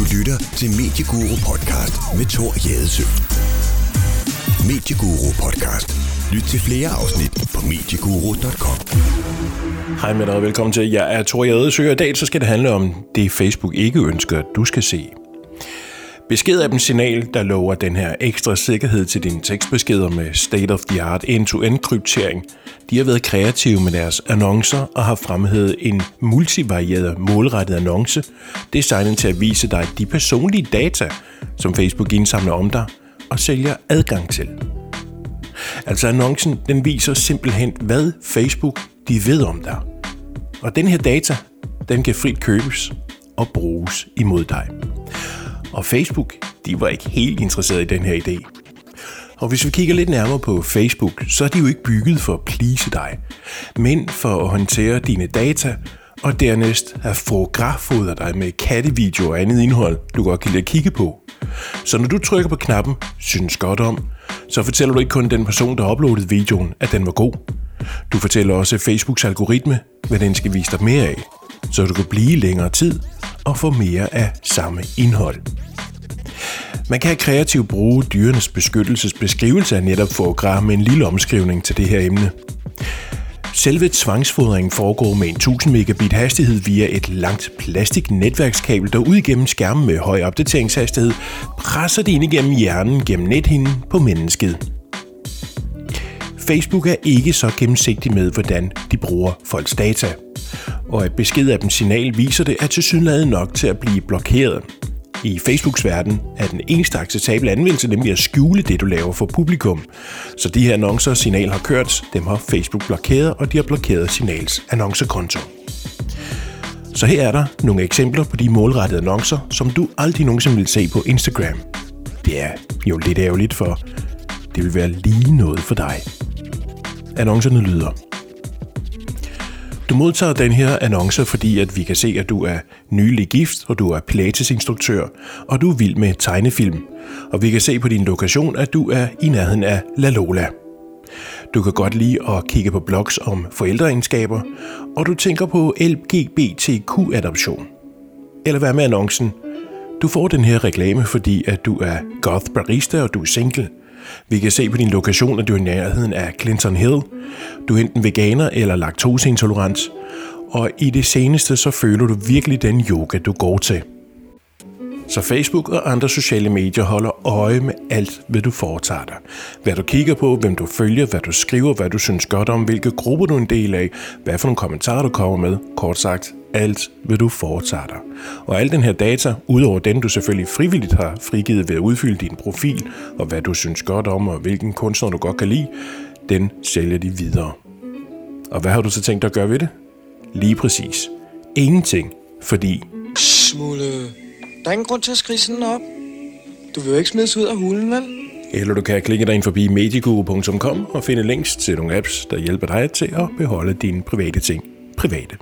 Du lytter til Medieguru Podcast med Thor Jadesø. Medieguru Podcast. Lyt til flere afsnit på medieguru.com. Hej med dig og velkommen til. Jeg er Thor Jadesø, og i dag så skal det handle om det, Facebook ikke ønsker, at du skal se. Beskedappens signal, der lover den her ekstra sikkerhed til dine tekstbeskeder med state-of-the-art end-to-end kryptering, de har været kreative med deres annoncer og har fremhævet en multivarieret målrettet annonce, designet til at vise dig de personlige data, som Facebook indsamler om dig og sælger adgang til. Altså annoncen, den viser simpelthen, hvad Facebook de ved om dig. Og den her data, den kan frit købes og bruges imod dig. Og Facebook, de var ikke helt interesseret i den her idé. Og hvis vi kigger lidt nærmere på Facebook, så er de jo ikke bygget for at please dig, men for at håndtere dine data, og dernæst at fotografodre dig med kattevideoer og andet indhold, du godt kan lide at kigge på. Så når du trykker på knappen, synes godt om, så fortæller du ikke kun den person, der uploadede videoen, at den var god. Du fortæller også Facebooks algoritme, hvad den skal vise dig mere af, så du kan blive længere tid og få mere af samme indhold. Man kan kreativt bruge dyrenes beskyttelsesbeskrivelse af netop fotograf med en lille omskrivning til det her emne. Selve tvangsfodringen foregår med en 1000 megabit hastighed via et langt plastiknetværkskabel, der ud igennem skærmen med høj opdateringshastighed presser det ind igennem hjernen gennem nethinden på mennesket. Facebook er ikke så gennemsigtig med, hvordan de bruger folks data. Og et besked af dem signal viser det, at til nok til at blive blokeret. I Facebooks verden er den eneste acceptable anvendelse nemlig at skjule det, du laver for publikum. Så de her annoncer, Signal har kørt, dem har Facebook blokeret, og de har blokeret Signals annoncekonto. Så her er der nogle eksempler på de målrettede annoncer, som du aldrig nogensinde vil se på Instagram. Det er jo lidt ærgerligt, for det vil være lige noget for dig. Annoncerne lyder du modtager den her annonce, fordi at vi kan se, at du er nylig gift, og du er pilatesinstruktør, og du er vild med tegnefilm. Og vi kan se på din lokation, at du er i nærheden af La Lola. Du kan godt lide at kigge på blogs om forældreegenskaber, og du tænker på LGBTQ-adoption. Eller hvad med annoncen? Du får den her reklame, fordi at du er goth barista og du er single – vi kan se på din lokation, at du er i nærheden af Clinton Hill. Du er enten veganer eller laktoseintolerant. Og i det seneste, så føler du virkelig den yoga, du går til. Så Facebook og andre sociale medier holder øje med alt, hvad du foretager dig. Hvad du kigger på, hvem du følger, hvad du skriver, hvad du synes godt om, hvilke grupper du er en del af, hvad for nogle kommentarer du kommer med. Kort sagt, alt, hvad du foretager dig. Og al den her data, udover den du selvfølgelig frivilligt har frigivet ved at udfylde din profil, og hvad du synes godt om, og hvilken kunstner du godt kan lide, den sælger de videre. Og hvad har du så tænkt dig at gøre ved det? Lige præcis. Ingenting, fordi... Smule der er ingen grund til at skrige sådan op. Du vil jo ikke smides ud af hulen, vel? Eller du kan klikke dig ind forbi medieguru.com og finde links til nogle apps, der hjælper dig til at beholde dine private ting private.